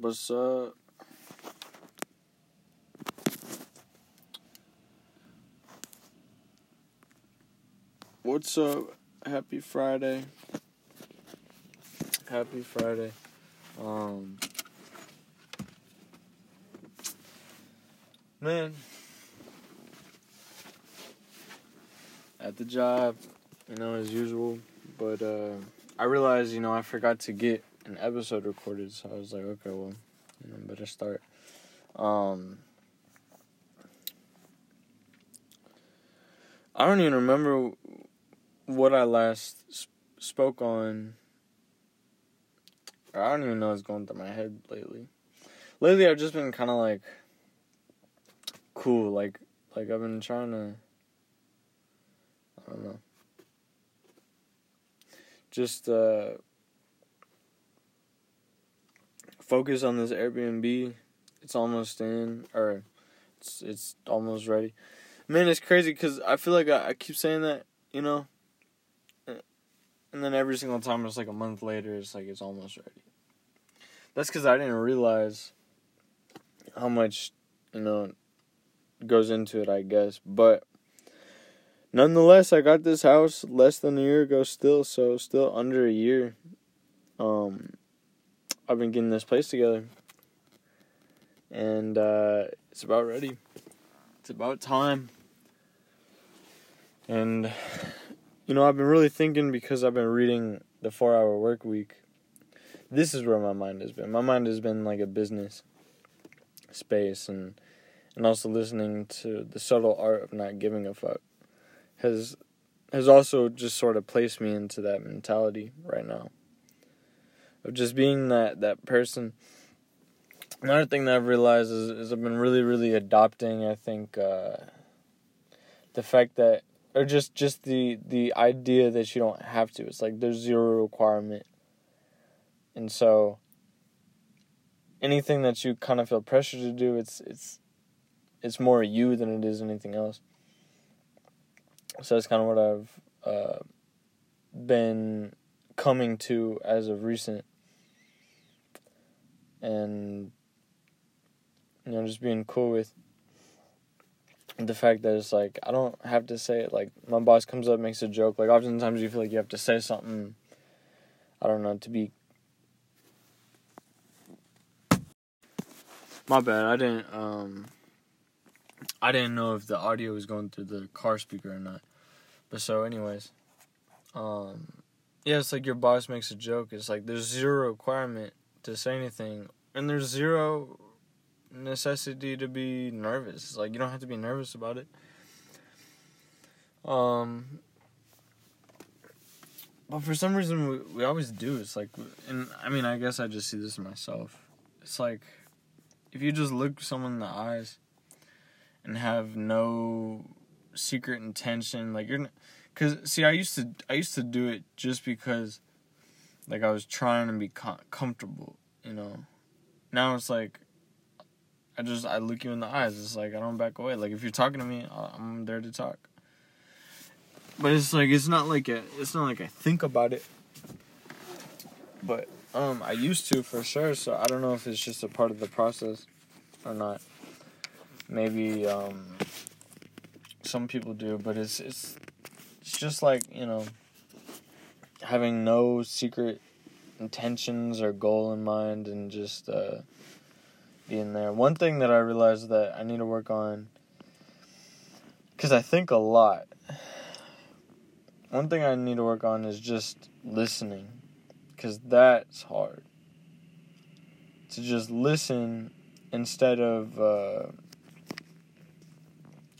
What's up? What's up? Happy Friday. Happy Friday. Um Man. At the job, you know, as usual. But uh I realized, you know, I forgot to get an episode recorded, so I was like, okay, well, you know, better start. Um, I don't even remember what I last sp- spoke on. I don't even know what's going through my head lately. Lately, I've just been kind of like cool, like like I've been trying to. I don't know. Just uh focus on this Airbnb. It's almost in, or it's it's almost ready. Man, it's crazy because I feel like I, I keep saying that, you know, and then every single time it's like a month later, it's like it's almost ready. That's because I didn't realize how much, you know, goes into it, I guess. But nonetheless, I got this house less than a year ago, still, so still under a year. Um, I've been getting this place together. And uh, it's about ready. It's about time. And, you know, I've been really thinking because I've been reading The Four Hour Work Week. This is where my mind has been. My mind has been like a business space and and also listening to the subtle art of not giving a fuck has has also just sort of placed me into that mentality right now of just being that that person. Another thing that I've realized is, is I've been really really adopting. I think uh, the fact that or just just the the idea that you don't have to. It's like there's zero requirement, and so anything that you kind of feel pressure to do, it's it's it's more you than it is anything else. So that's kind of what I've uh, been coming to as of recent and you know just being cool with the fact that it's like I don't have to say it like my boss comes up makes a joke like oftentimes you feel like you have to say something I don't know to be my bad I didn't um I didn't know if the audio was going through the car speaker or not but so anyways um yeah it's like your boss makes a joke it's like there's zero requirement to say anything, and there's zero necessity to be nervous. Like you don't have to be nervous about it. Um, but for some reason we, we always do. It's like, and I mean, I guess I just see this in myself. It's like if you just look someone in the eyes and have no secret intention, like you're, because see, I used to I used to do it just because like I was trying to be com- comfortable, you know. Now it's like I just I look you in the eyes. It's like I don't back away. Like if you're talking to me, I'm there to talk. But it's like it's not like a, it's not like I think about it. But um I used to for sure, so I don't know if it's just a part of the process or not. Maybe um some people do, but it's it's it's just like, you know, having no secret intentions or goal in mind and just uh, being there. One thing that I realized that I need to work on, because I think a lot. One thing I need to work on is just listening, because that's hard. To just listen instead of uh,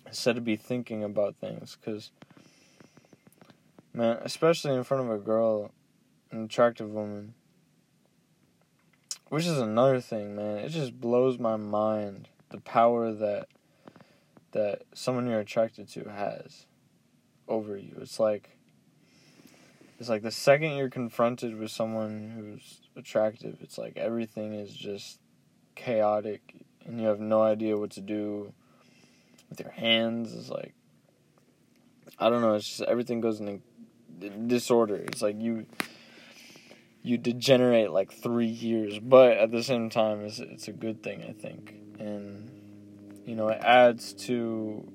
instead of be thinking about things, because man, especially in front of a girl, an attractive woman. Which is another thing, man. It just blows my mind the power that that someone you're attracted to has over you. It's like it's like the second you're confronted with someone who's attractive, it's like everything is just chaotic and you have no idea what to do with your hands. It's like I don't know, it's just everything goes in disorder. It's like you you degenerate like three years. But at the same time, it's it's a good thing, I think, and you know it adds to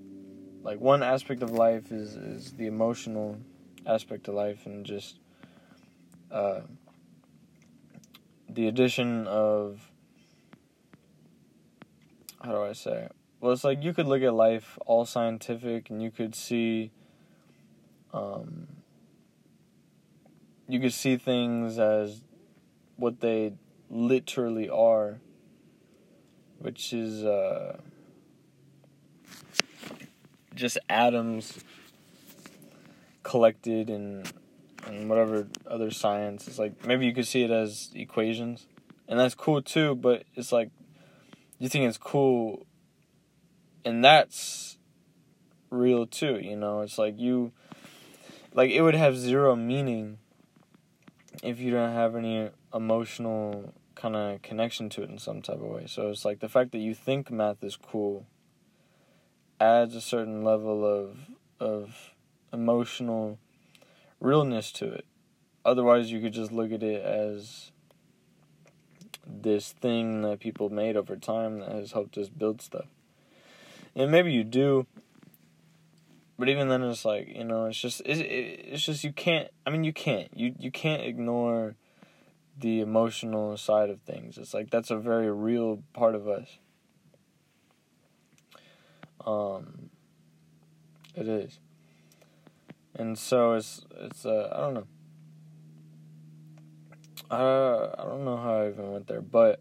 like one aspect of life is is the emotional aspect of life and just uh, the addition of how do I say? Well, it's like you could look at life all scientific, and you could see, um, you could see things as what they literally are, which is uh, just atoms collected in and whatever other science. It's like maybe you could see it as equations, and that's cool too. But it's like you think it's cool, and that's real too. You know, it's like you, like it would have zero meaning if you don't have any emotional kind of connection to it in some type of way. So it's like the fact that you think math is cool adds a certain level of of emotional realness to it. Otherwise, you could just look at it as this thing that people made over time that has helped us build stuff. And maybe you do, but even then, it's like you know, it's just it's, it's just you can't. I mean, you can't you you can't ignore the emotional side of things. It's like that's a very real part of us. Um, it is and so it's it's uh, I don't know. Uh, I don't know how I even went there, but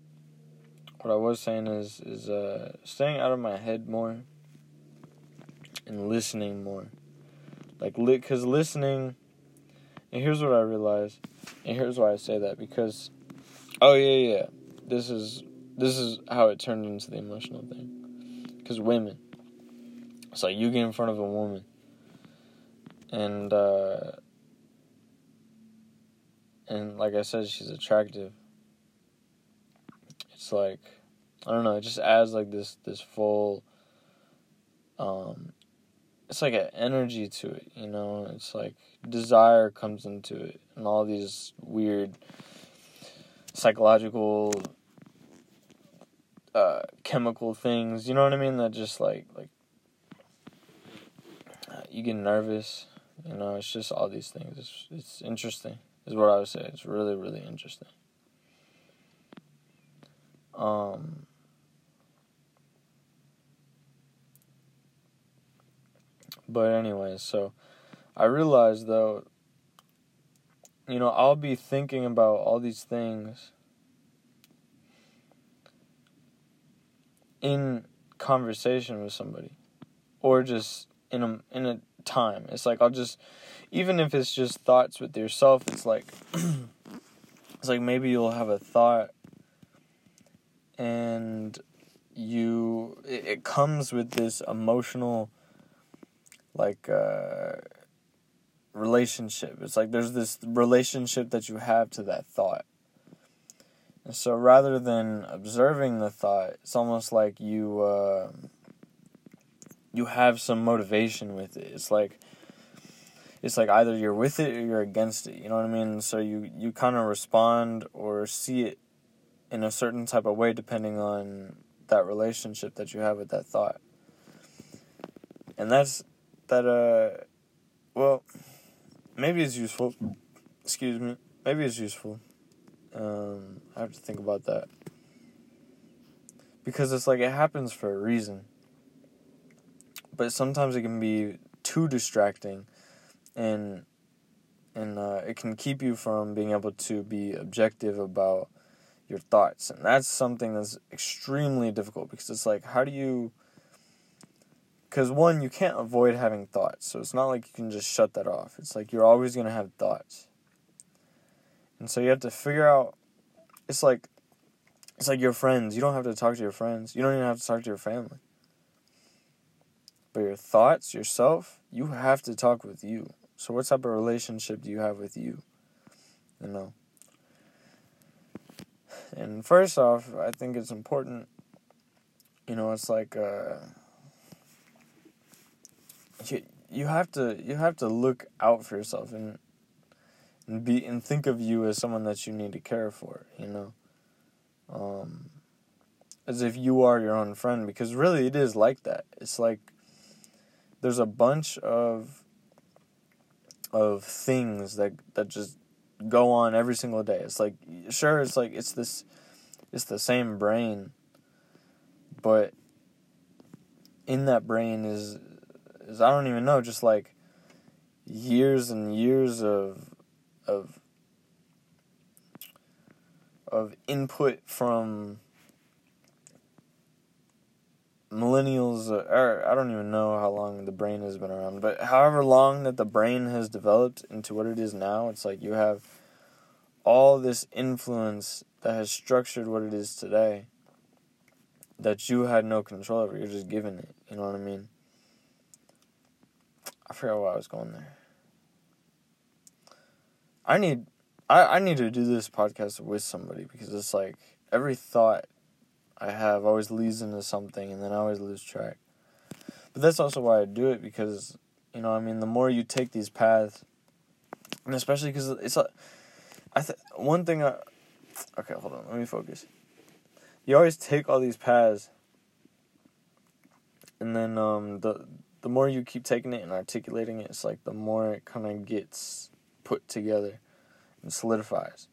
what I was saying is is uh, staying out of my head more and listening more, like li- cause listening. And here's what I realized, and here's why I say that because, oh yeah yeah, this is this is how it turned into the emotional thing, because women. It's like you get in front of a woman and uh, and like I said, she's attractive. It's like I don't know, it just adds like this this full um it's like an energy to it, you know. It's like desire comes into it and all these weird psychological uh chemical things, you know what I mean, that just like like you get nervous you know, it's just all these things. It's it's interesting. Is what I would say. It's really really interesting. Um. But anyway, so I realized though, you know, I'll be thinking about all these things in conversation with somebody or just in a in a time. It's like I'll just even if it's just thoughts with yourself, it's like it's like maybe you'll have a thought and you it, it comes with this emotional like uh relationship. It's like there's this relationship that you have to that thought. And so rather than observing the thought, it's almost like you uh, you have some motivation with it. It's like it's like either you're with it or you're against it. You know what I mean? So you you kind of respond or see it in a certain type of way depending on that relationship that you have with that thought. And that's that uh well maybe it's useful. Excuse me. Maybe it's useful. Um I have to think about that. Because it's like it happens for a reason but sometimes it can be too distracting and and uh, it can keep you from being able to be objective about your thoughts and that's something that's extremely difficult because it's like how do you because one you can't avoid having thoughts so it's not like you can just shut that off it's like you're always going to have thoughts and so you have to figure out it's like it's like your friends you don't have to talk to your friends you don't even have to talk to your family but your thoughts, yourself, you have to talk with you. So, what type of relationship do you have with you? You know? And first off, I think it's important, you know, it's like, uh, you, you have to you have to look out for yourself and and be and think of you as someone that you need to care for, you know. Um as if you are your own friend because really it is like that. It's like there's a bunch of of things that that just go on every single day. It's like sure it's like it's this it's the same brain but in that brain is is I don't even know just like years and years of of of input from millennials or I don't even know how long the brain has been around, but however long that the brain has developed into what it is now, it's like you have all this influence that has structured what it is today that you had no control over. You're just giving it. You know what I mean? I forgot why I was going there. I need I, I need to do this podcast with somebody because it's like every thought I have always leads into something and then I always lose track. But that's also why I do it because you know, I mean, the more you take these paths and especially cuz it's like I th- one thing I Okay, hold on. Let me focus. You always take all these paths and then um the the more you keep taking it and articulating it, it's like the more it kind of gets put together and solidifies.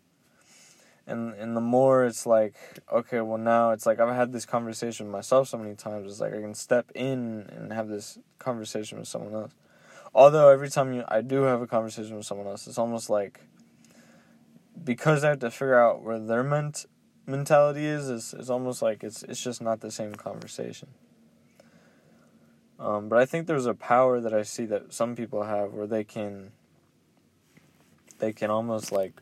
And and the more it's like, okay, well now it's like I've had this conversation myself so many times. It's like I can step in and have this conversation with someone else. Although every time you I do have a conversation with someone else, it's almost like because I have to figure out where their ment mentality is, it's, it's almost like it's it's just not the same conversation. Um, but I think there's a power that I see that some people have where they can they can almost like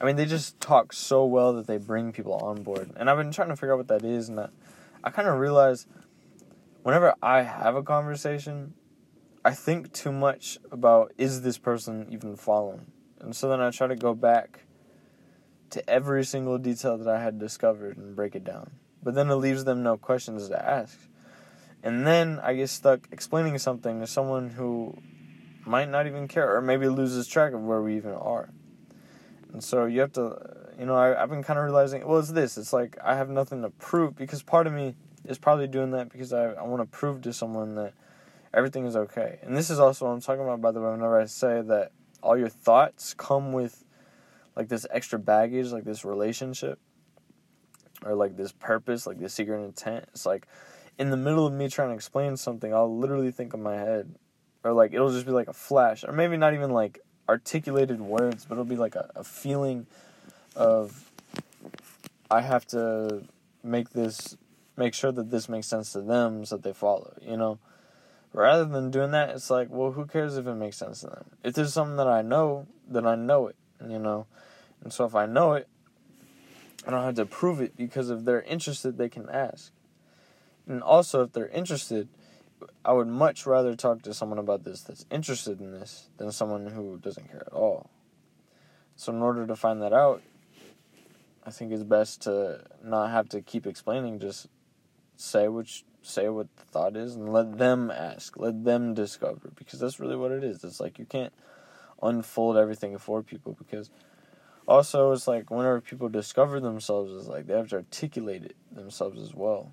I mean they just talk so well that they bring people on board. And I've been trying to figure out what that is and that I kind of realize whenever I have a conversation, I think too much about is this person even following? And so then I try to go back to every single detail that I had discovered and break it down. But then it leaves them no questions to ask. And then I get stuck explaining something to someone who might not even care or maybe loses track of where we even are. And so you have to, you know, I, I've been kind of realizing, well, it's this. It's like I have nothing to prove because part of me is probably doing that because I, I want to prove to someone that everything is okay. And this is also what I'm talking about, by the way, whenever I say that all your thoughts come with like this extra baggage, like this relationship, or like this purpose, like this secret intent. It's like in the middle of me trying to explain something, I'll literally think in my head, or like it'll just be like a flash, or maybe not even like articulated words, but it'll be like a, a feeling of I have to make this make sure that this makes sense to them so that they follow, you know? Rather than doing that, it's like, well, who cares if it makes sense to them? If there's something that I know, then I know it, you know? And so if I know it, I don't have to prove it because if they're interested, they can ask. And also, if they're interested, I would much rather talk to someone about this that's interested in this than someone who doesn't care at all. So, in order to find that out, I think it's best to not have to keep explaining. Just say which say what the thought is and let them ask, let them discover because that's really what it is. It's like you can't unfold everything for people because also it's like whenever people discover themselves it's like they have to articulate it themselves as well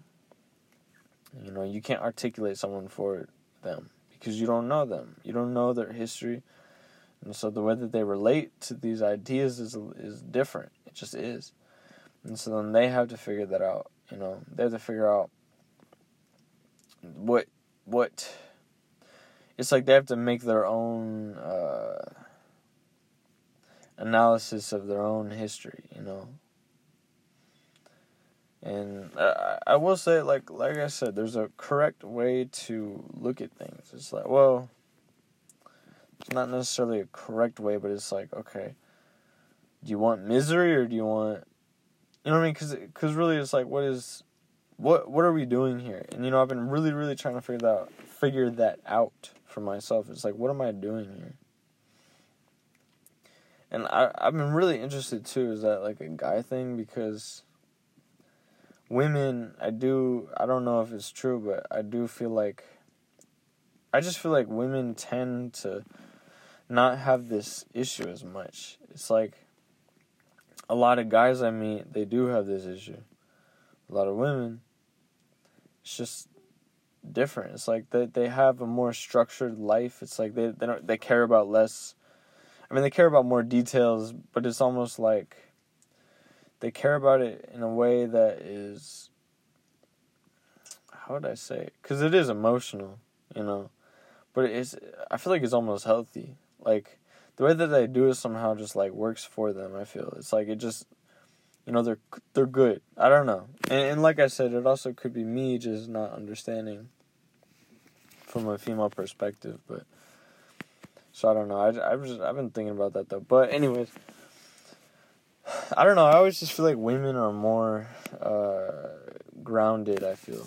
you know you can't articulate someone for them because you don't know them. You don't know their history. And so the way that they relate to these ideas is is different. It just is. And so then they have to figure that out you know. They have to figure out what what it's like they have to make their own uh analysis of their own history, you know. And I, I will say, like like I said, there's a correct way to look at things. It's like, well, it's not necessarily a correct way, but it's like, okay, do you want misery or do you want, you know what I mean? Because because really, it's like, what is, what what are we doing here? And you know, I've been really really trying to figure that out, figure that out for myself. It's like, what am I doing here? and I I've been really interested too. Is that like a guy thing? Because women, I do. I don't know if it's true, but I do feel like. I just feel like women tend to not have this issue as much. it's like a lot of guys I meet, they do have this issue. A lot of women, it's just different. It's like they they have a more structured life. It's like they they don't they care about less. I mean, they care about more details, but it's almost like they care about it in a way that is how would I say? Because it is emotional, you know, but it's I feel like it's almost healthy. Like the way that they do it somehow just like works for them. I feel it's like it just you know they're they're good. I don't know, and, and like I said, it also could be me just not understanding from a female perspective, but so I don't know. I I've just I've been thinking about that though. But anyways, I don't know. I always just feel like women are more uh, grounded. I feel,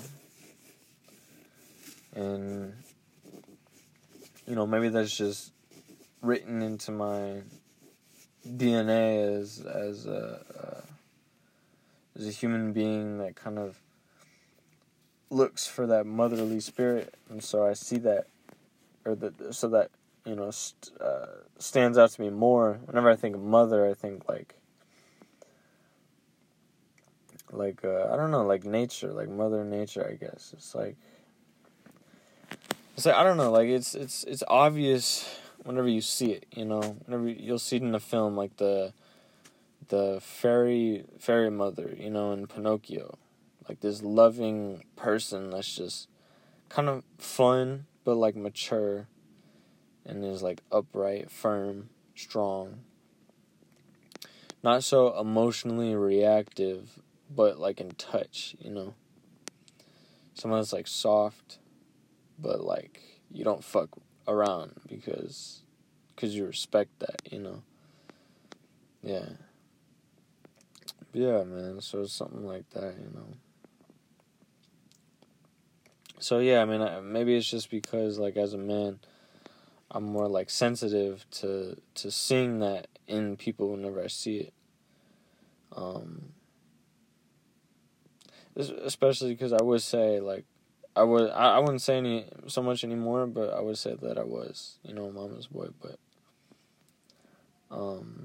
and you know maybe that's just written into my DNA as as a uh, as a human being that kind of looks for that motherly spirit, and so I see that, or that so that you know st- uh, stands out to me more. Whenever I think of mother, I think like like uh, I don't know, like nature, like Mother Nature. I guess it's like it's like I don't know, like it's it's it's obvious whenever you see it. You know, whenever you'll see it in a film, like the the fairy fairy mother, you know, in Pinocchio, like this loving person that's just kind of fun but like mature and is like upright, firm, strong. Not so emotionally reactive, but like in touch, you know. Someone that's like soft, but like you don't fuck around because because you respect that, you know. Yeah. Yeah, man. So it's something like that, you know. So yeah, I mean, maybe it's just because like as a man, I'm more like sensitive to to seeing that in people whenever I see it. Um, especially because I would say like I would I, I wouldn't say any so much anymore, but I would say that I was, you know, mama's boy, but um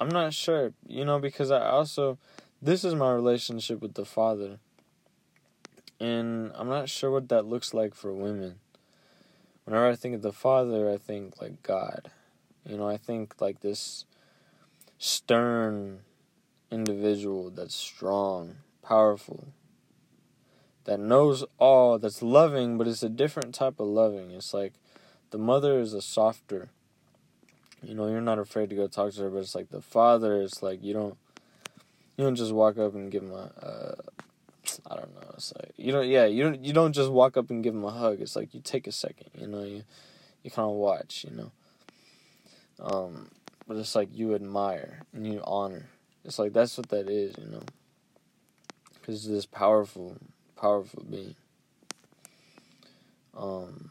I'm not sure, you know, because I also this is my relationship with the father. And I'm not sure what that looks like for women. Whenever I think of the father, I think like God. You know, I think like this stern individual that's strong, powerful, that knows all, that's loving, but it's a different type of loving. It's like the mother is a softer. You know, you're not afraid to go talk to her, but it's like the father. It's like you don't, you don't just walk up and give him a, uh, I don't know. It's like you don't, yeah, you don't, you don't just walk up and give him a hug. It's like you take a second. You know, you, you kind of watch. You know, um, but it's like you admire and you honor. It's like that's what that is. You know, because this powerful powerful being. Um,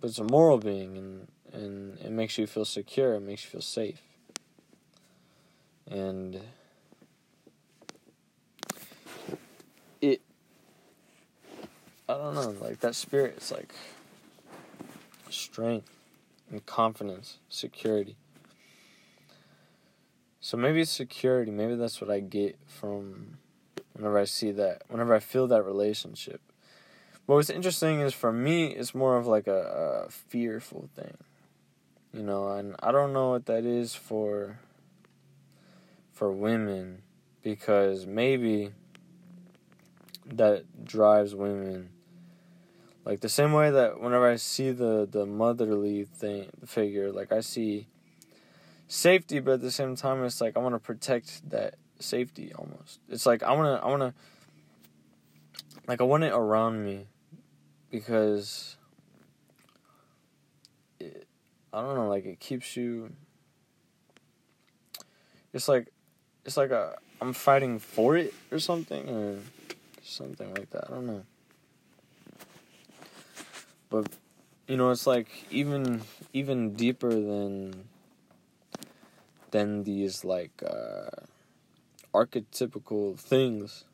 but it's a moral being, and and it makes you feel secure. It makes you feel safe. And it, I don't know, like that spirit. It's like strength and confidence, security. So maybe it's security. Maybe that's what I get from whenever I see that, whenever I feel that relationship. But what's interesting is for me, it's more of like a, a fearful thing, you know, and I don't know what that is for for women because maybe that drives women like the same way that whenever I see the the motherly thing figure, like I see safety, but at the same time, it's like I want to protect that safety almost. It's like I wanna I wanna like I want it around me because it, I don't know like it keeps you it's like it's like a I'm fighting for it or something or something like that. I don't know. But you know, it's like even even deeper than than these like uh archetypical things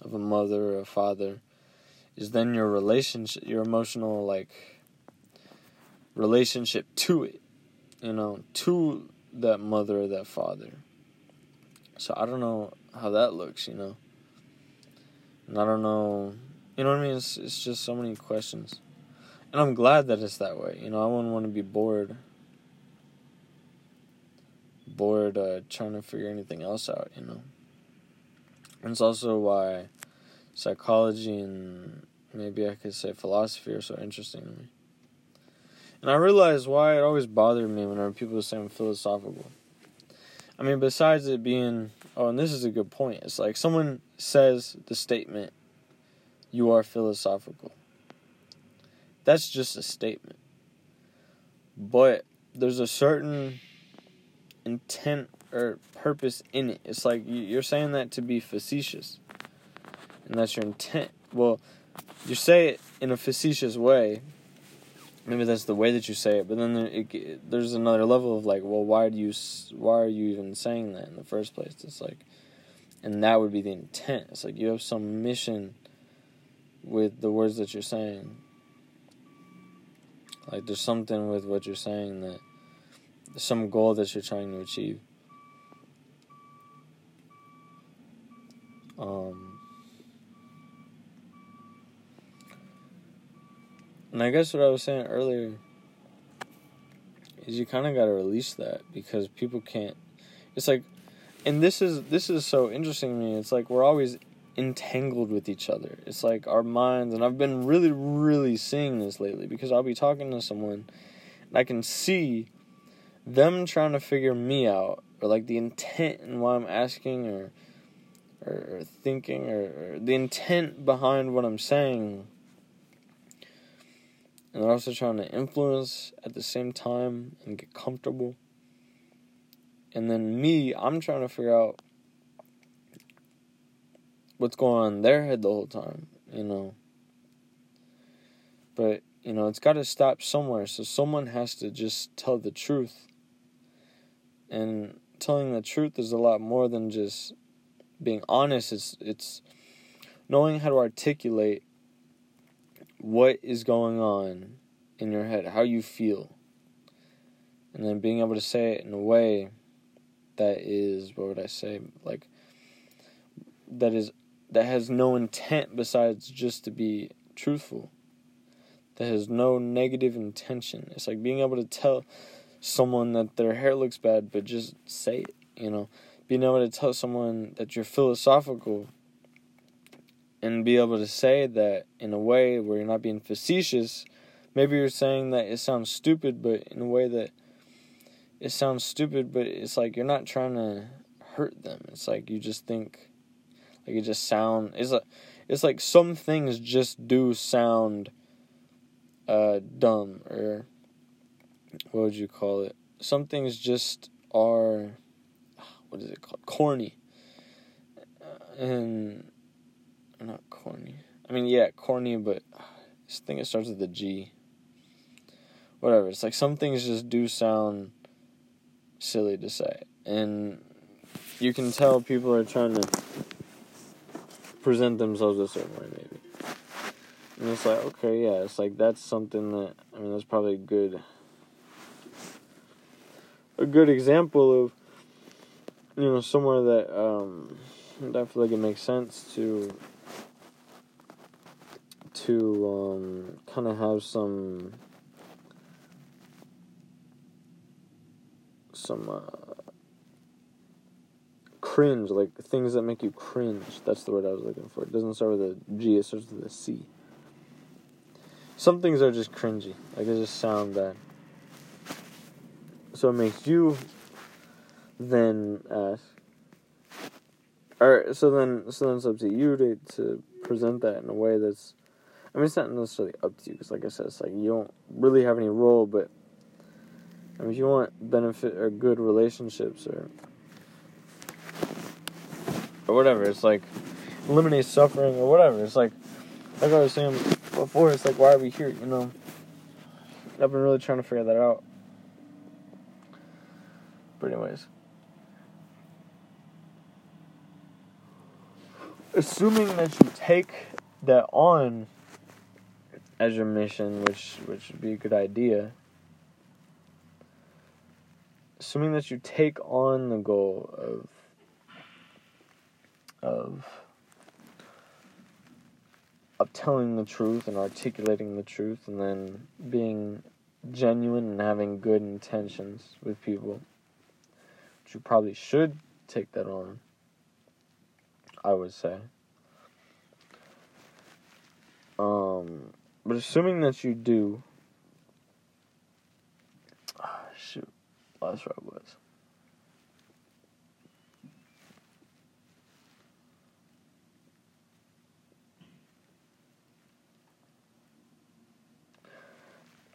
of a mother or a father is then your relationship your emotional like relationship to it you know, to that mother or that father. So I don't know how that looks, you know. And I don't know, you know what I mean? It's, it's just so many questions. And I'm glad that it's that way. You know, I wouldn't want to be bored. Bored uh, trying to figure anything else out, you know. And it's also why psychology and maybe I could say philosophy are so interesting to me. And I realize why it always bothered me whenever people say I'm philosophical. I mean, besides it being, oh, and this is a good point. It's like someone says the statement, you are philosophical. That's just a statement. But there's a certain intent or purpose in it. It's like you're saying that to be facetious. And that's your intent. Well, you say it in a facetious way. Maybe that's the way that you say it, but then there, it, there's another level of like, well, why do you, why are you even saying that in the first place? It's like, and that would be the intent. It's like you have some mission with the words that you're saying. Like there's something with what you're saying that some goal that you're trying to achieve. Um, and I guess what I was saying earlier is you kind of got to release that because people can't. It's like, and this is this is so interesting to me. It's like we're always entangled with each other. It's like our minds, and I've been really, really seeing this lately because I'll be talking to someone, and I can see them trying to figure me out, or like the intent and why I'm asking, or or, or thinking, or, or the intent behind what I'm saying. And they're also trying to influence at the same time and get comfortable. And then me, I'm trying to figure out what's going on in their head the whole time, you know. But, you know, it's got to stop somewhere. So someone has to just tell the truth. And telling the truth is a lot more than just being honest. It's it's knowing how to articulate what is going on in your head, how you feel. And then being able to say it in a way that is what would I say? Like that is that has no intent besides just to be truthful. That has no negative intention. It's like being able to tell someone that their hair looks bad, but just say it, you know. Being able to tell someone that you're philosophical and be able to say that in a way where you're not being facetious. Maybe you're saying that it sounds stupid, but in a way that it sounds stupid, but it's like you're not trying to hurt them. It's like you just think like it just sound it's like it's like some things just do sound uh dumb or what would you call it? Some things just are what is it called? Corny. And not corny. I mean, yeah, corny, but I think it starts with a G. Whatever. It's like some things just do sound silly to say, and you can tell people are trying to present themselves a certain way, maybe. And it's like, okay, yeah, it's like that's something that I mean, that's probably good, a good example of, you know, somewhere that um, I feel like it makes sense to to um, kind of have some some uh, cringe, like things that make you cringe. That's the word I was looking for. It doesn't start with a G, it starts with a C. Some things are just cringy, like they just sound bad. So it makes you then ask, or so then so then it's up to you to to present that in a way that's I mean, it's not necessarily up to you because, like I said, it's like you don't really have any role. But I mean, if you want benefit or good relationships or or whatever, it's like eliminate suffering or whatever. It's like like I was saying before. It's like why are we here? You know, I've been really trying to figure that out. But anyways. Assuming that you take that on as your mission, which which would be a good idea. assuming that you take on the goal of of of telling the truth and articulating the truth and then being genuine and having good intentions with people. You probably should take that on. I would say. Um, but assuming that you do, ah, shoot, that's where I was.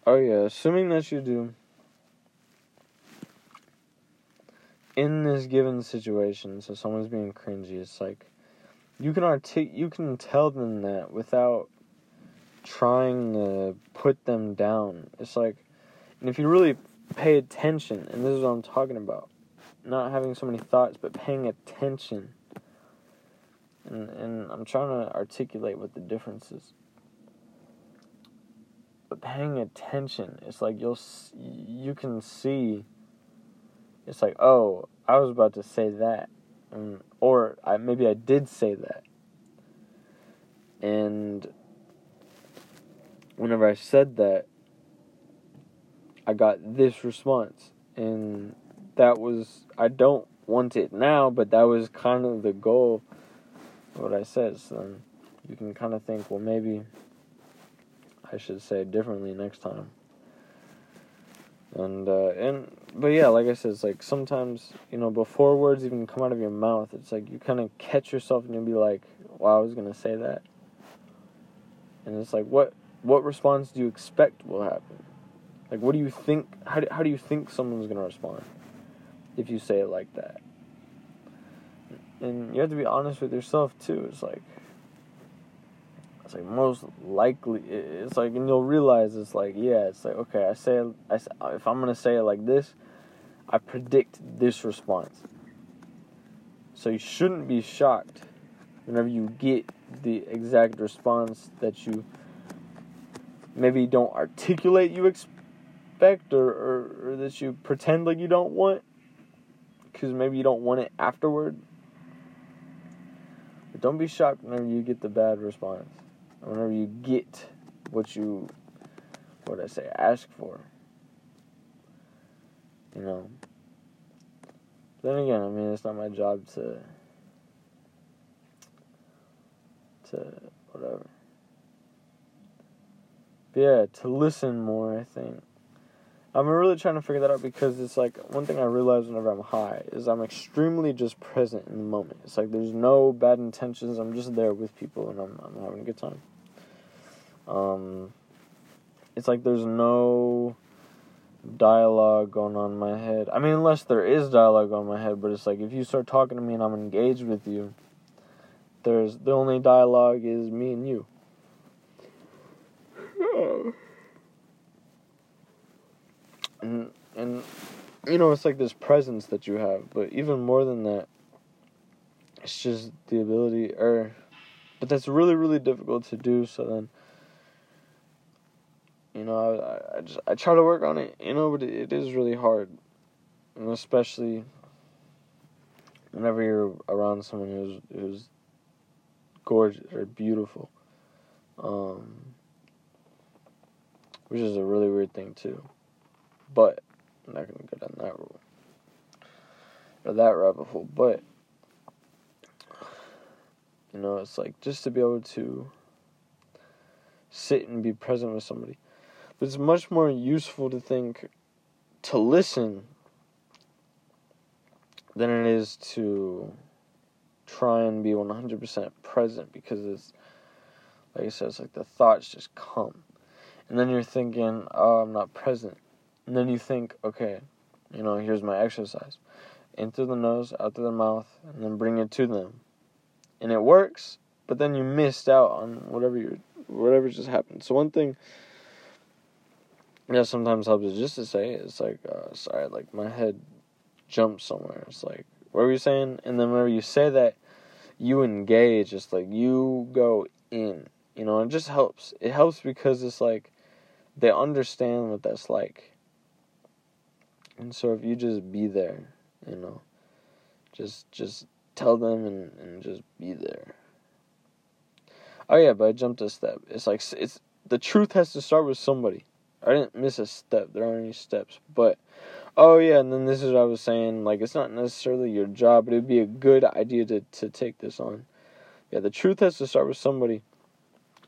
Oh yeah, assuming that you do. In this given situation, so someone's being cringy, it's like you can artic you can tell them that without trying to put them down. It's like and if you really pay attention, and this is what I'm talking about, not having so many thoughts, but paying attention. And and I'm trying to articulate what the difference is but paying attention it's like you'll you can see it's like oh i was about to say that. And, or I, maybe i did say that. And whenever i said that i got this response. And that was i don't want it now but that was kind of the goal of what i said. So you can kind of think well maybe I should say differently next time. And uh, and but yeah, like I said, it's like sometimes you know before words even come out of your mouth, it's like you kind of catch yourself and you'll be like, "Wow, I was gonna say that." And it's like, what what response do you expect will happen? Like, what do you think? How do, how do you think someone's gonna respond if you say it like that? And you have to be honest with yourself too. It's like it's like most likely it's like and you'll realize it's like yeah it's like okay i say I, if i'm gonna say it like this i predict this response so you shouldn't be shocked whenever you get the exact response that you maybe don't articulate you expect or, or, or that you pretend like you don't want because maybe you don't want it afterward but don't be shocked whenever you get the bad response whenever you get what you, what I say, ask for. You know. Then again, I mean, it's not my job to, to whatever. But yeah, to listen more, I think. I'm really trying to figure that out because it's like one thing I realize whenever I'm high is I'm extremely just present in the moment. It's like there's no bad intentions. I'm just there with people and I'm I'm having a good time. Um, it's like there's no dialogue going on in my head. I mean, unless there is dialogue on my head, but it's like if you start talking to me and I'm engaged with you, there's the only dialogue is me and you. Hmm. And and you know, it's like this presence that you have, but even more than that, it's just the ability or but that's really really difficult to do, so then you know, I, I just I try to work on it, you know, but it, it is really hard, and especially whenever you're around someone who's who's gorgeous or beautiful, um, which is a really weird thing too. But I'm not gonna go down that road or that rabbit hole. But you know, it's like just to be able to sit and be present with somebody but it's much more useful to think to listen than it is to try and be 100% present because it's like I said, it's like the thoughts just come. And then you're thinking, oh, I'm not present. And then you think, okay, you know, here's my exercise. In through the nose, out through the mouth, and then bring it to them. And it works, but then you missed out on whatever you whatever just happened. So one thing yeah, sometimes helps just to say it's like, uh, sorry, like my head jumps somewhere. It's like, what were you saying? And then whenever you say that, you engage. It's like you go in. You know, it just helps. It helps because it's like they understand what that's like. And so if you just be there, you know, just just tell them and, and just be there. Oh yeah, but I jumped a step. It's like it's the truth has to start with somebody. I didn't miss a step. There aren't any steps, but oh yeah, and then this is what I was saying. Like it's not necessarily your job, but it'd be a good idea to to take this on. Yeah, the truth has to start with somebody.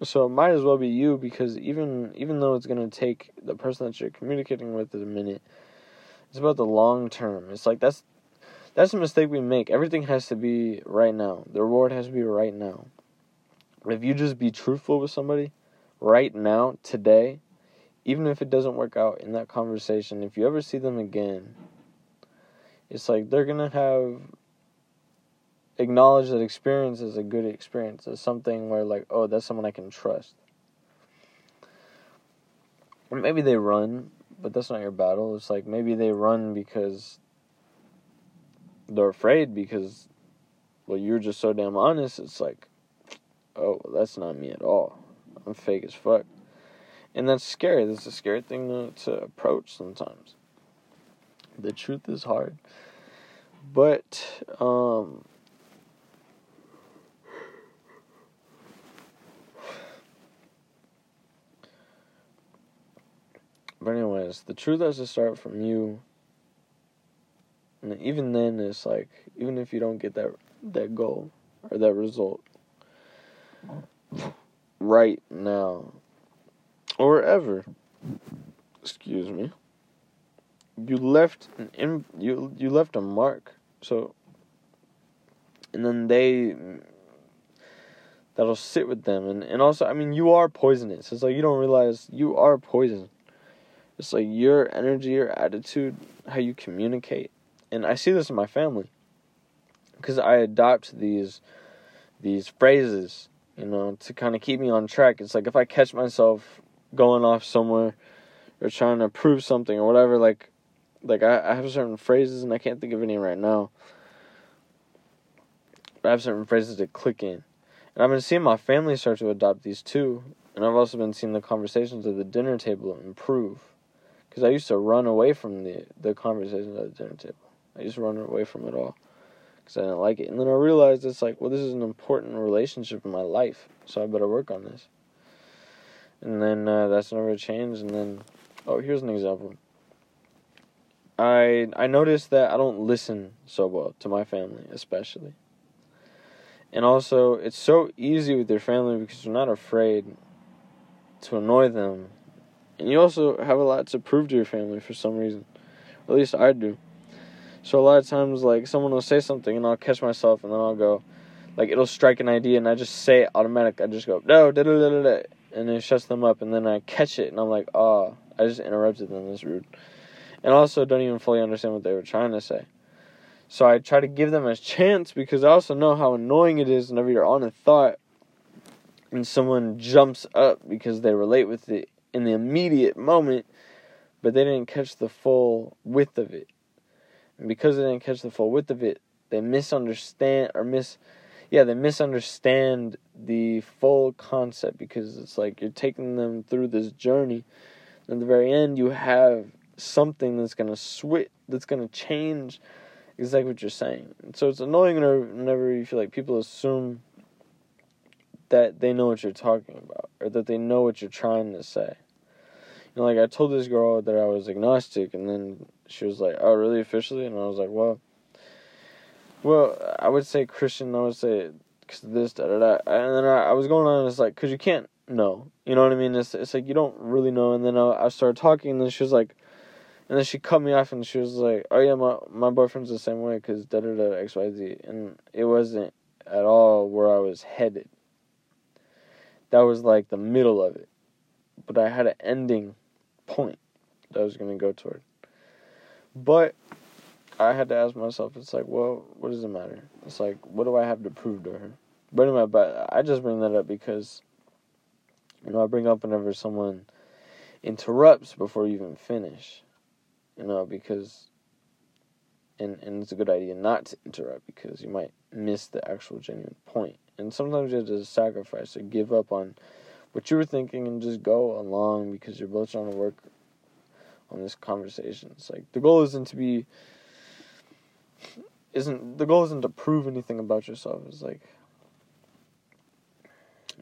So it might as well be you because even even though it's gonna take the person that you're communicating with a minute, it's about the long term. It's like that's that's a mistake we make. Everything has to be right now. The reward has to be right now. If you just be truthful with somebody right now, today, even if it doesn't work out in that conversation, if you ever see them again, it's like they're gonna have acknowledge that experience is a good experience. It's something where like, oh, that's someone I can trust. Or maybe they run, but that's not your battle. It's like maybe they run because they're afraid because well you're just so damn honest. It's like, oh, that's not me at all. I'm fake as fuck. And that's scary. That's a scary thing to, to approach sometimes. The truth is hard. But um But anyways, the truth has to start from you. And even then it's like even if you don't get that that goal or that result right now or ever excuse me you left an Im- you you left a mark so and then they that'll sit with them and and also I mean you are poisonous it's like you don't realize you are poison it's like your energy, your attitude, how you communicate. And I see this in my family. Because I adopt these these phrases, you know, to kind of keep me on track. It's like if I catch myself going off somewhere or trying to prove something or whatever, like like I, I have certain phrases and I can't think of any right now. But I have certain phrases to click in. And I've been seeing my family start to adopt these too. And I've also been seeing the conversations at the dinner table improve because I used to run away from the the conversations at the dinner table. I used to run away from it all because I didn't like it. And then I realized it's like, well, this is an important relationship in my life, so I better work on this. And then uh, that's never changed. And then, oh, here's an example. I I noticed that I don't listen so well to my family, especially. And also, it's so easy with your family because you're not afraid to annoy them and you also have a lot to prove to your family for some reason. At least I do. So a lot of times, like someone will say something, and I'll catch myself, and then I'll go, like it'll strike an idea, and I just say it automatic. I just go no, da da da da and it shuts them up, and then I catch it, and I'm like, oh, I just interrupted them. That's rude. And also, don't even fully understand what they were trying to say. So I try to give them a chance because I also know how annoying it is whenever you're on a thought and someone jumps up because they relate with it in the immediate moment, but they didn't catch the full width of it. And because they didn't catch the full width of it, they misunderstand or miss yeah, they misunderstand the full concept because it's like you're taking them through this journey. And at the very end you have something that's gonna switch that's gonna change exactly what you're saying. So it's annoying whenever you feel like people assume that they know what you're talking about or that they know what you're trying to say. You know, like I told this girl that I was agnostic, and then she was like, "Oh, really officially?" And I was like, "Well, well, I would say Christian. I would say cause this, da da da." And then I, I was going on, it's like, "Cause you can't know." You know what I mean? It's it's like you don't really know. And then I, I started talking, and then she was like, and then she cut me off, and she was like, "Oh yeah, my my boyfriend's the same way, cause da da da, X, Y, Z. And it wasn't at all where I was headed that was like the middle of it. But I had an ending point that I was going to go toward. But I had to ask myself, it's like, well, what does it matter? It's like, what do I have to prove to her? But anyway, but I just bring that up because, you know, I bring up whenever someone interrupts before you even finish. You know, because, and, and it's a good idea not to interrupt because you might miss the actual genuine point. And sometimes you have to sacrifice or give up on what you were thinking and just go along because you're both trying to work on this conversation. It's like the goal isn't to be isn't the goal isn't to prove anything about yourself. It's like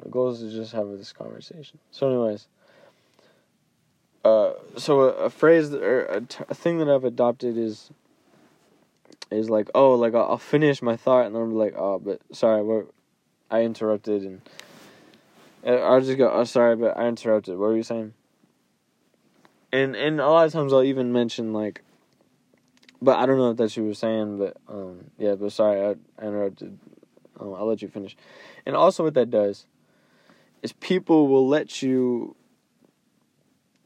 the goal is to just have this conversation. So, anyways, uh, so a, a phrase that, or a, t- a thing that I've adopted is is like, oh, like I'll, I'll finish my thought and then I'm like, oh, but sorry, what I interrupted and uh, I'll just go, oh, sorry, but I interrupted. What were you saying? And and a lot of times I'll even mention like, but I don't know if that's what you were saying, but um, yeah, but sorry, I, I interrupted. Um, I'll let you finish. And also, what that does is people will let you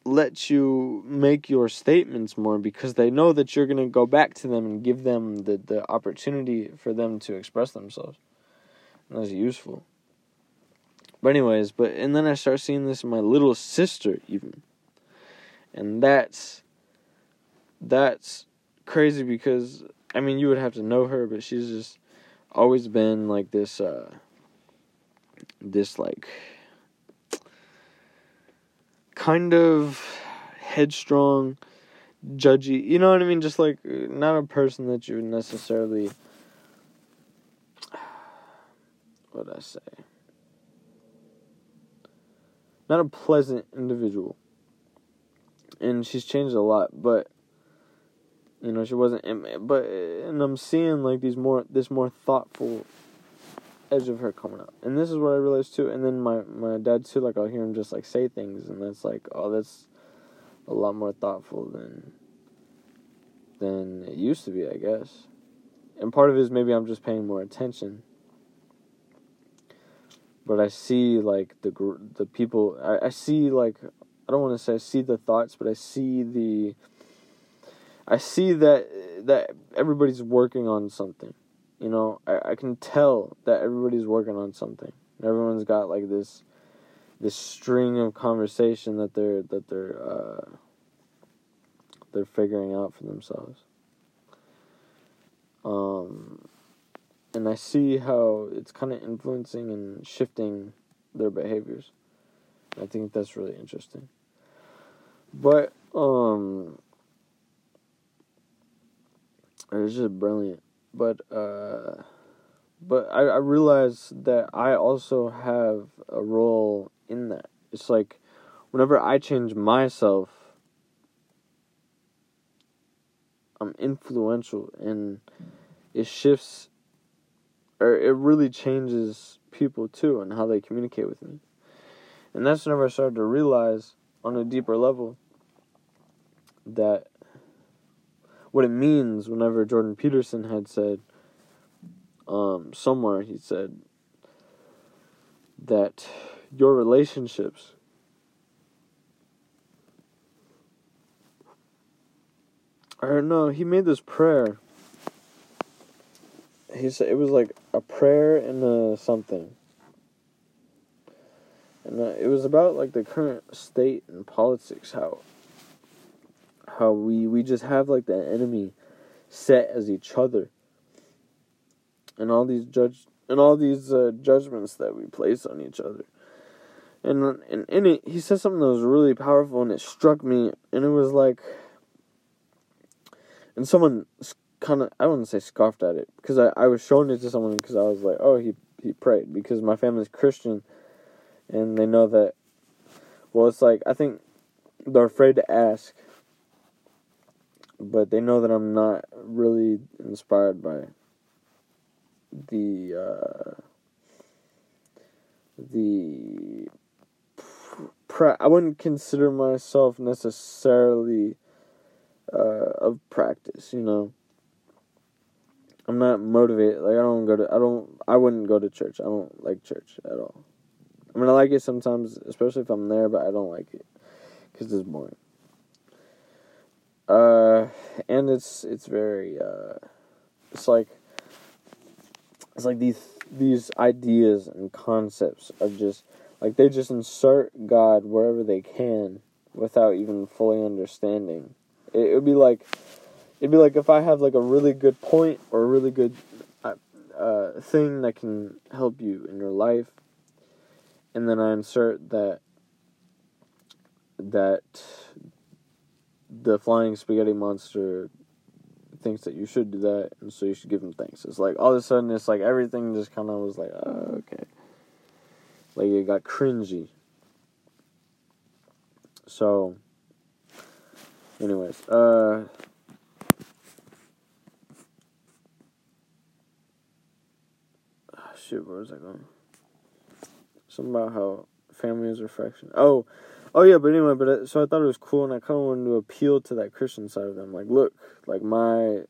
let you make your statements more because they know that you're going to go back to them and give them the, the opportunity for them to express themselves. And that's useful. But anyways, but and then I start seeing this in my little sister even. And that's that's crazy because I mean you would have to know her, but she's just always been like this uh this like kind of headstrong, judgy. You know what I mean? Just like not a person that you would necessarily. What I say? Not a pleasant individual. And she's changed a lot, but you know she wasn't. But and I'm seeing like these more this more thoughtful edge of her coming up, And this is what I realized too. And then my my dad too. Like I'll hear him just like say things, and that's like, oh, that's a lot more thoughtful than than it used to be, I guess. And part of it is maybe I'm just paying more attention. But I see like the the people. I, I see like I don't want to say I see the thoughts, but I see the. I see that that everybody's working on something you know, I, I can tell that everybody's working on something. Everyone's got like this this string of conversation that they're that they're uh, they're figuring out for themselves. Um, and I see how it's kind of influencing and shifting their behaviors. I think that's really interesting. But um, it's just brilliant but uh, but I, I realize that I also have a role in that. It's like whenever I change myself, I'm influential and it shifts or it really changes people too and how they communicate with me. And that's whenever I started to realize on a deeper level that what it means whenever Jordan Peterson had said um, somewhere he said that your relationships or no he made this prayer. He said it was like a prayer and a something. And uh, it was about like the current state and politics how how we we just have like the enemy set as each other. And all these judge and all these uh, judgments that we place on each other. And and in it he said something that was really powerful and it struck me. And it was like and someone kind of I wouldn't say scoffed at it because I, I was showing it to someone because I was like oh he he prayed because my family's Christian. And they know that well it's like I think they're afraid to ask but they know that I'm not really inspired by the uh, the pra- I wouldn't consider myself necessarily uh, of practice, you know. I'm not motivated. Like I don't go to. I don't. I wouldn't go to church. I don't like church at all. I mean, I like it sometimes, especially if I'm there, but I don't like it because it's boring. Uh, and it's it's very uh, it's like it's like these these ideas and concepts of just like they just insert God wherever they can without even fully understanding. It would be like it'd be like if I have like a really good point or a really good uh, uh, thing that can help you in your life, and then I insert that that the flying spaghetti monster thinks that you should do that, and so you should give him thanks. It's like all of a sudden, it's like everything just kind of was like, oh, okay, like it got cringy. So, anyways, uh. ah, Shit, where was I going? Something about how family is reflection. Oh, oh yeah, but anyway, but uh, so I thought it was cool, and I kind of wanted to appeal to that Christian side of them. Like, look, like my,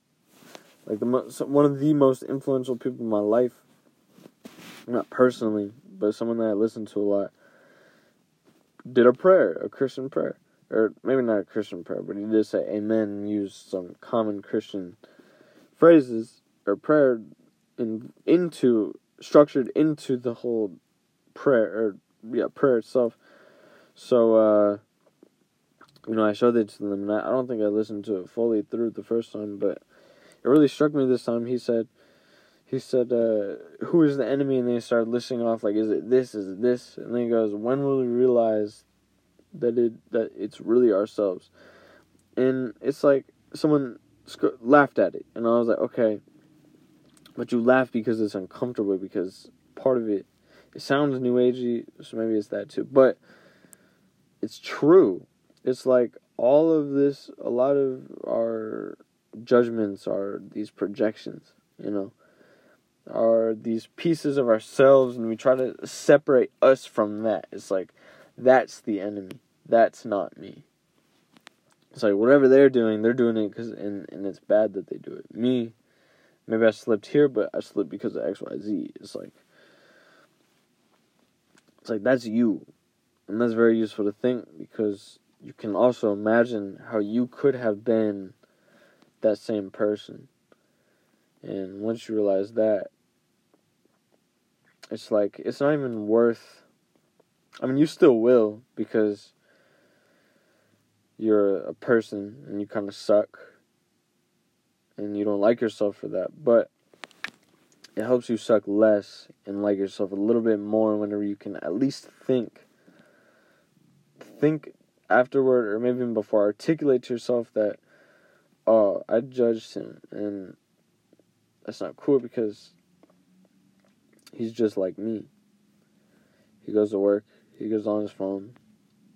like the most, one of the most influential people in my life, not personally, but someone that I listen to a lot, did a prayer, a Christian prayer, or maybe not a Christian prayer, but he did say Amen and used some common Christian phrases or prayer in into structured into the whole prayer or yeah prayer itself. So uh, you know, I showed it to them, and I, don't think I listened to it fully through the first time, but it really struck me this time. He said, he said, uh, "Who is the enemy?" And then he started listing off like, "Is it this? Is it this?" And then he goes, "When will we realize that it that it's really ourselves?" And it's like someone sc- laughed at it, and I was like, "Okay." But you laugh because it's uncomfortable because part of it it sounds new agey, so maybe it's that too. But it's true. It's like all of this, a lot of our judgments are these projections, you know, are these pieces of ourselves, and we try to separate us from that. It's like that's the enemy. That's not me. It's like whatever they're doing, they're doing it because, and and it's bad that they do it. Me, maybe I slipped here, but I slipped because of X, Y, Z. It's like it's like that's you. And that's very useful to think because you can also imagine how you could have been that same person. And once you realize that, it's like it's not even worth I mean you still will because you're a person and you kind of suck and you don't like yourself for that, but it helps you suck less and like yourself a little bit more whenever you can at least think think afterward or maybe even before articulate to yourself that oh i judged him. And that's not cool because he's just like me. He goes to work. He goes on his phone.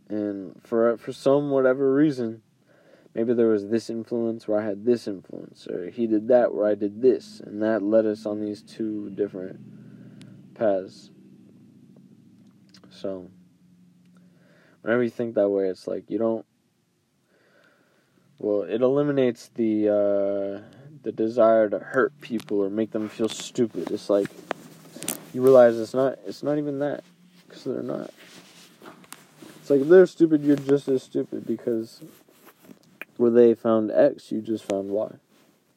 And for for some whatever reason maybe there was this influence where I had this influence, or he did that where I did this, and that led us on these two different paths. So, whenever you think that way, it's like you don't. Well, it eliminates the uh, the desire to hurt people or make them feel stupid. It's like you realize it's not. It's not even that, because they're not. It's like if they're stupid, you're just as stupid because where they found X, you just found Y.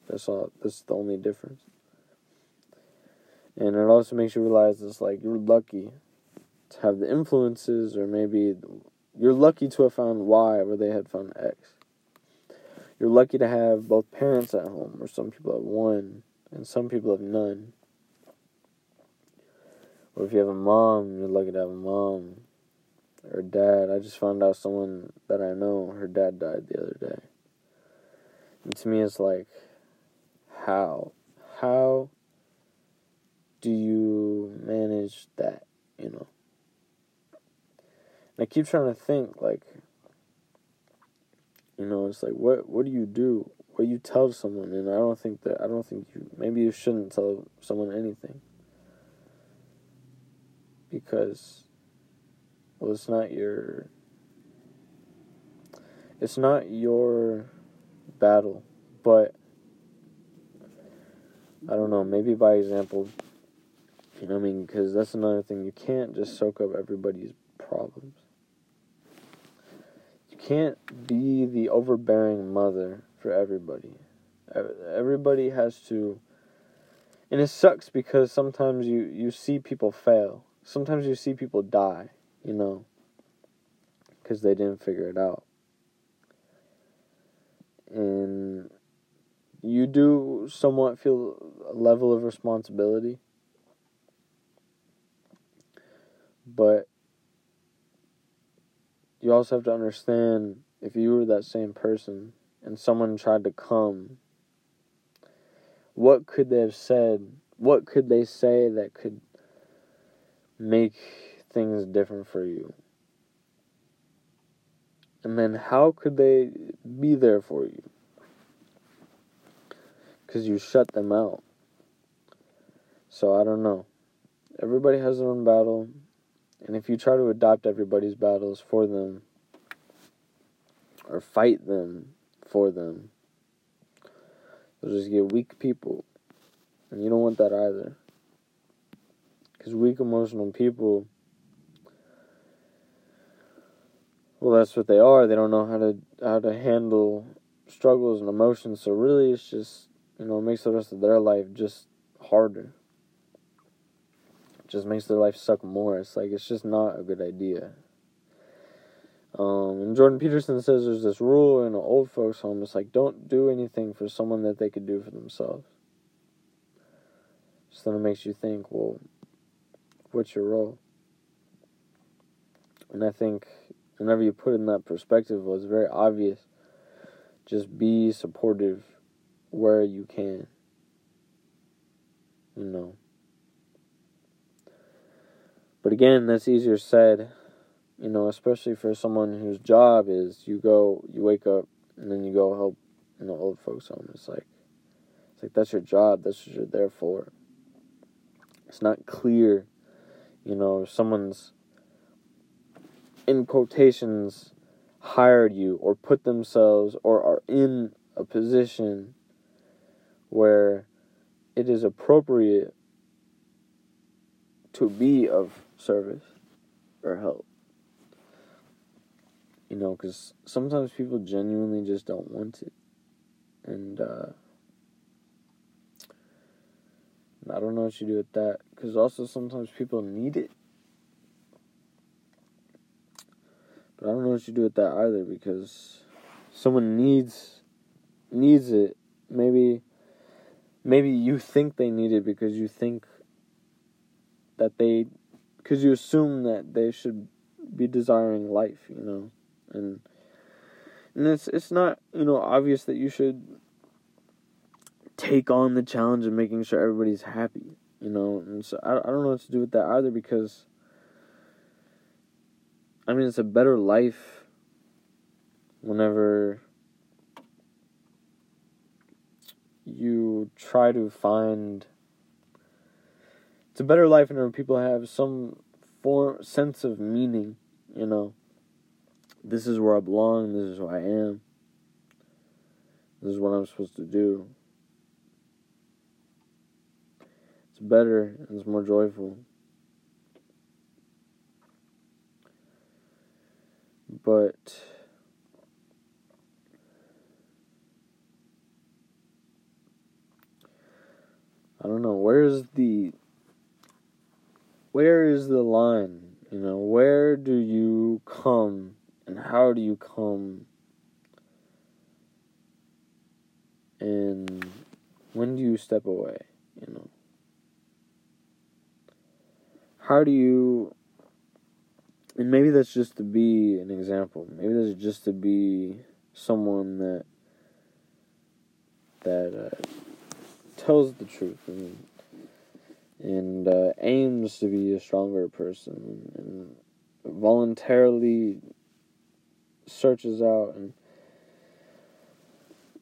That's all. That's the only difference. And it also makes you realize it's like you're lucky to have the influences, or maybe you're lucky to have found Y where they had found X. You're lucky to have both parents at home, or some people have one, and some people have none. Or if you have a mom, you're lucky to have a mom or dad. I just found out someone that I know, her dad died the other day. And to me, it's like, how? How do you manage that, you know? I keep trying to think, like, you know, it's like, what, what do you do? What you tell someone? And I don't think that, I don't think you, maybe you shouldn't tell someone anything. Because well, it's not your. It's not your battle, but I don't know. Maybe by example, you know what I mean? Because that's another thing. You can't just soak up everybody's problems. Can't be the overbearing mother for everybody. Everybody has to. And it sucks because sometimes you, you see people fail. Sometimes you see people die you know, because they didn't figure it out. And you do somewhat feel a level of responsibility, but you also have to understand if you were that same person and someone tried to come, what could they have said? What could they say that could make things different for you? And then how could they be there for you? Because you shut them out. So I don't know. Everybody has their own battle. And if you try to adopt everybody's battles for them, or fight them for them, you'll just get weak people. And you don't want that either. Because weak emotional people, well, that's what they are. They don't know how to how to handle struggles and emotions. So really, it's just you know it makes the rest of their life just harder. Just makes their life suck more. It's like it's just not a good idea. Um, and Jordan Peterson says there's this rule in an old folks' home. It's like don't do anything for someone that they could do for themselves. So then it makes you think, well, what's your role? And I think whenever you put it in that perspective, well, it's very obvious. Just be supportive where you can. You know. But again, that's easier said, you know, especially for someone whose job is you go, you wake up, and then you go help, you know, old folks home. It's like, it's like that's your job. That's what you're there for. It's not clear, you know, if someone's in quotations hired you or put themselves or are in a position where it is appropriate to be of service or help. You know, because sometimes people genuinely just don't want it. And, uh, I don't know what you do with that. Because also sometimes people need it. But I don't know what you do with that either because someone needs needs it. Maybe maybe you think they need it because you think that they because you assume that they should be desiring life, you know. And and it's it's not, you know, obvious that you should take on the challenge of making sure everybody's happy, you know. And so I I don't know what to do with that either because I mean, it's a better life whenever you try to find. It's a better life whenever people have some form sense of meaning. You know, this is where I belong. This is who I am. This is what I'm supposed to do. It's better and it's more joyful. but I don't know where's the where is the line? You know where do you come and how do you come and when do you step away you know? How do you and maybe that's just to be an example. Maybe that's just to be someone that that uh, tells the truth and uh, aims to be a stronger person and, voluntarily searches out and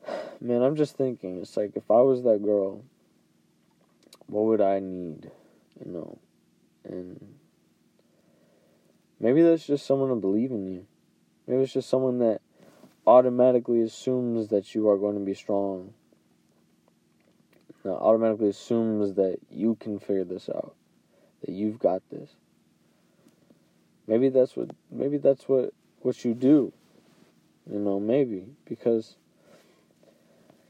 man i'm just thinking it's like if i was that girl what would i need you know and Maybe that's just someone to believe in you. Maybe it's just someone that automatically assumes that you are going to be strong. Now, automatically assumes that you can figure this out, that you've got this. Maybe that's what maybe that's what what you do. You know, maybe because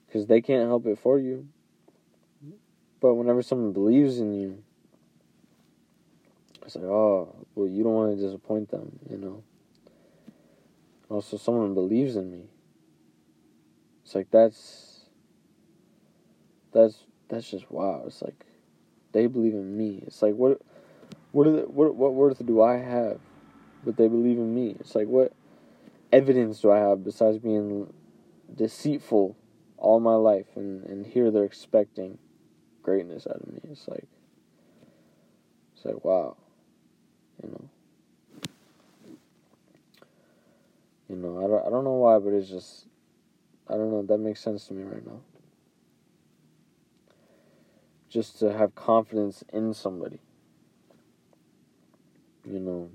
because they can't help it for you. But whenever someone believes in you, it's like, oh, well, you don't want to disappoint them, you know. Also, someone believes in me. It's like that's that's that's just wow. It's like they believe in me. It's like what what the, what what worth do I have? But they believe in me. It's like what evidence do I have besides being deceitful all my life and, and here they're expecting greatness out of me. It's like it's like wow. You know. You know, I don't I don't know why, but it's just I don't know, that makes sense to me right now. Just to have confidence in somebody. You know.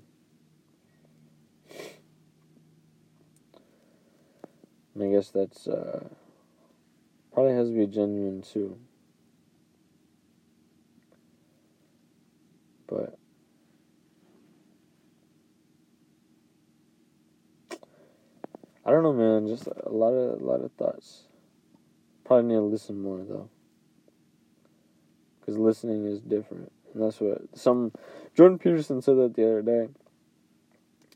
And I guess that's uh, probably has to be genuine too. But I don't know, man. Just a lot of a lot of thoughts. Probably need to listen more though, because listening is different, and that's what some Jordan Peterson said that the other day,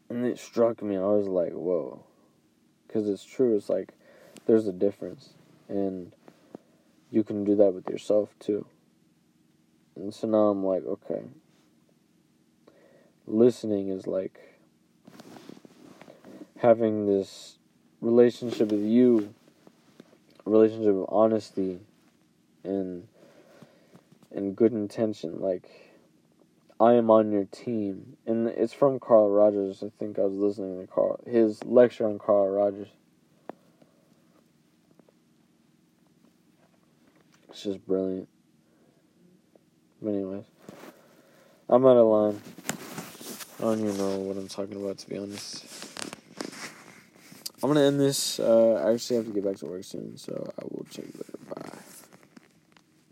and it struck me. I was like, whoa, because it's true. It's like there's a difference, and you can do that with yourself too. And so now I'm like, okay, listening is like having this relationship with you, relationship of honesty and and good intention. Like I am on your team, and it's from Carl Rogers. I think I was listening to Carl his lecture on Carl Rogers. It's just brilliant. But anyways, I'm out of line. I don't even know what I'm talking about to be honest. I'm gonna end this. Uh, I actually have to get back to work soon, so I will check you later. Bye.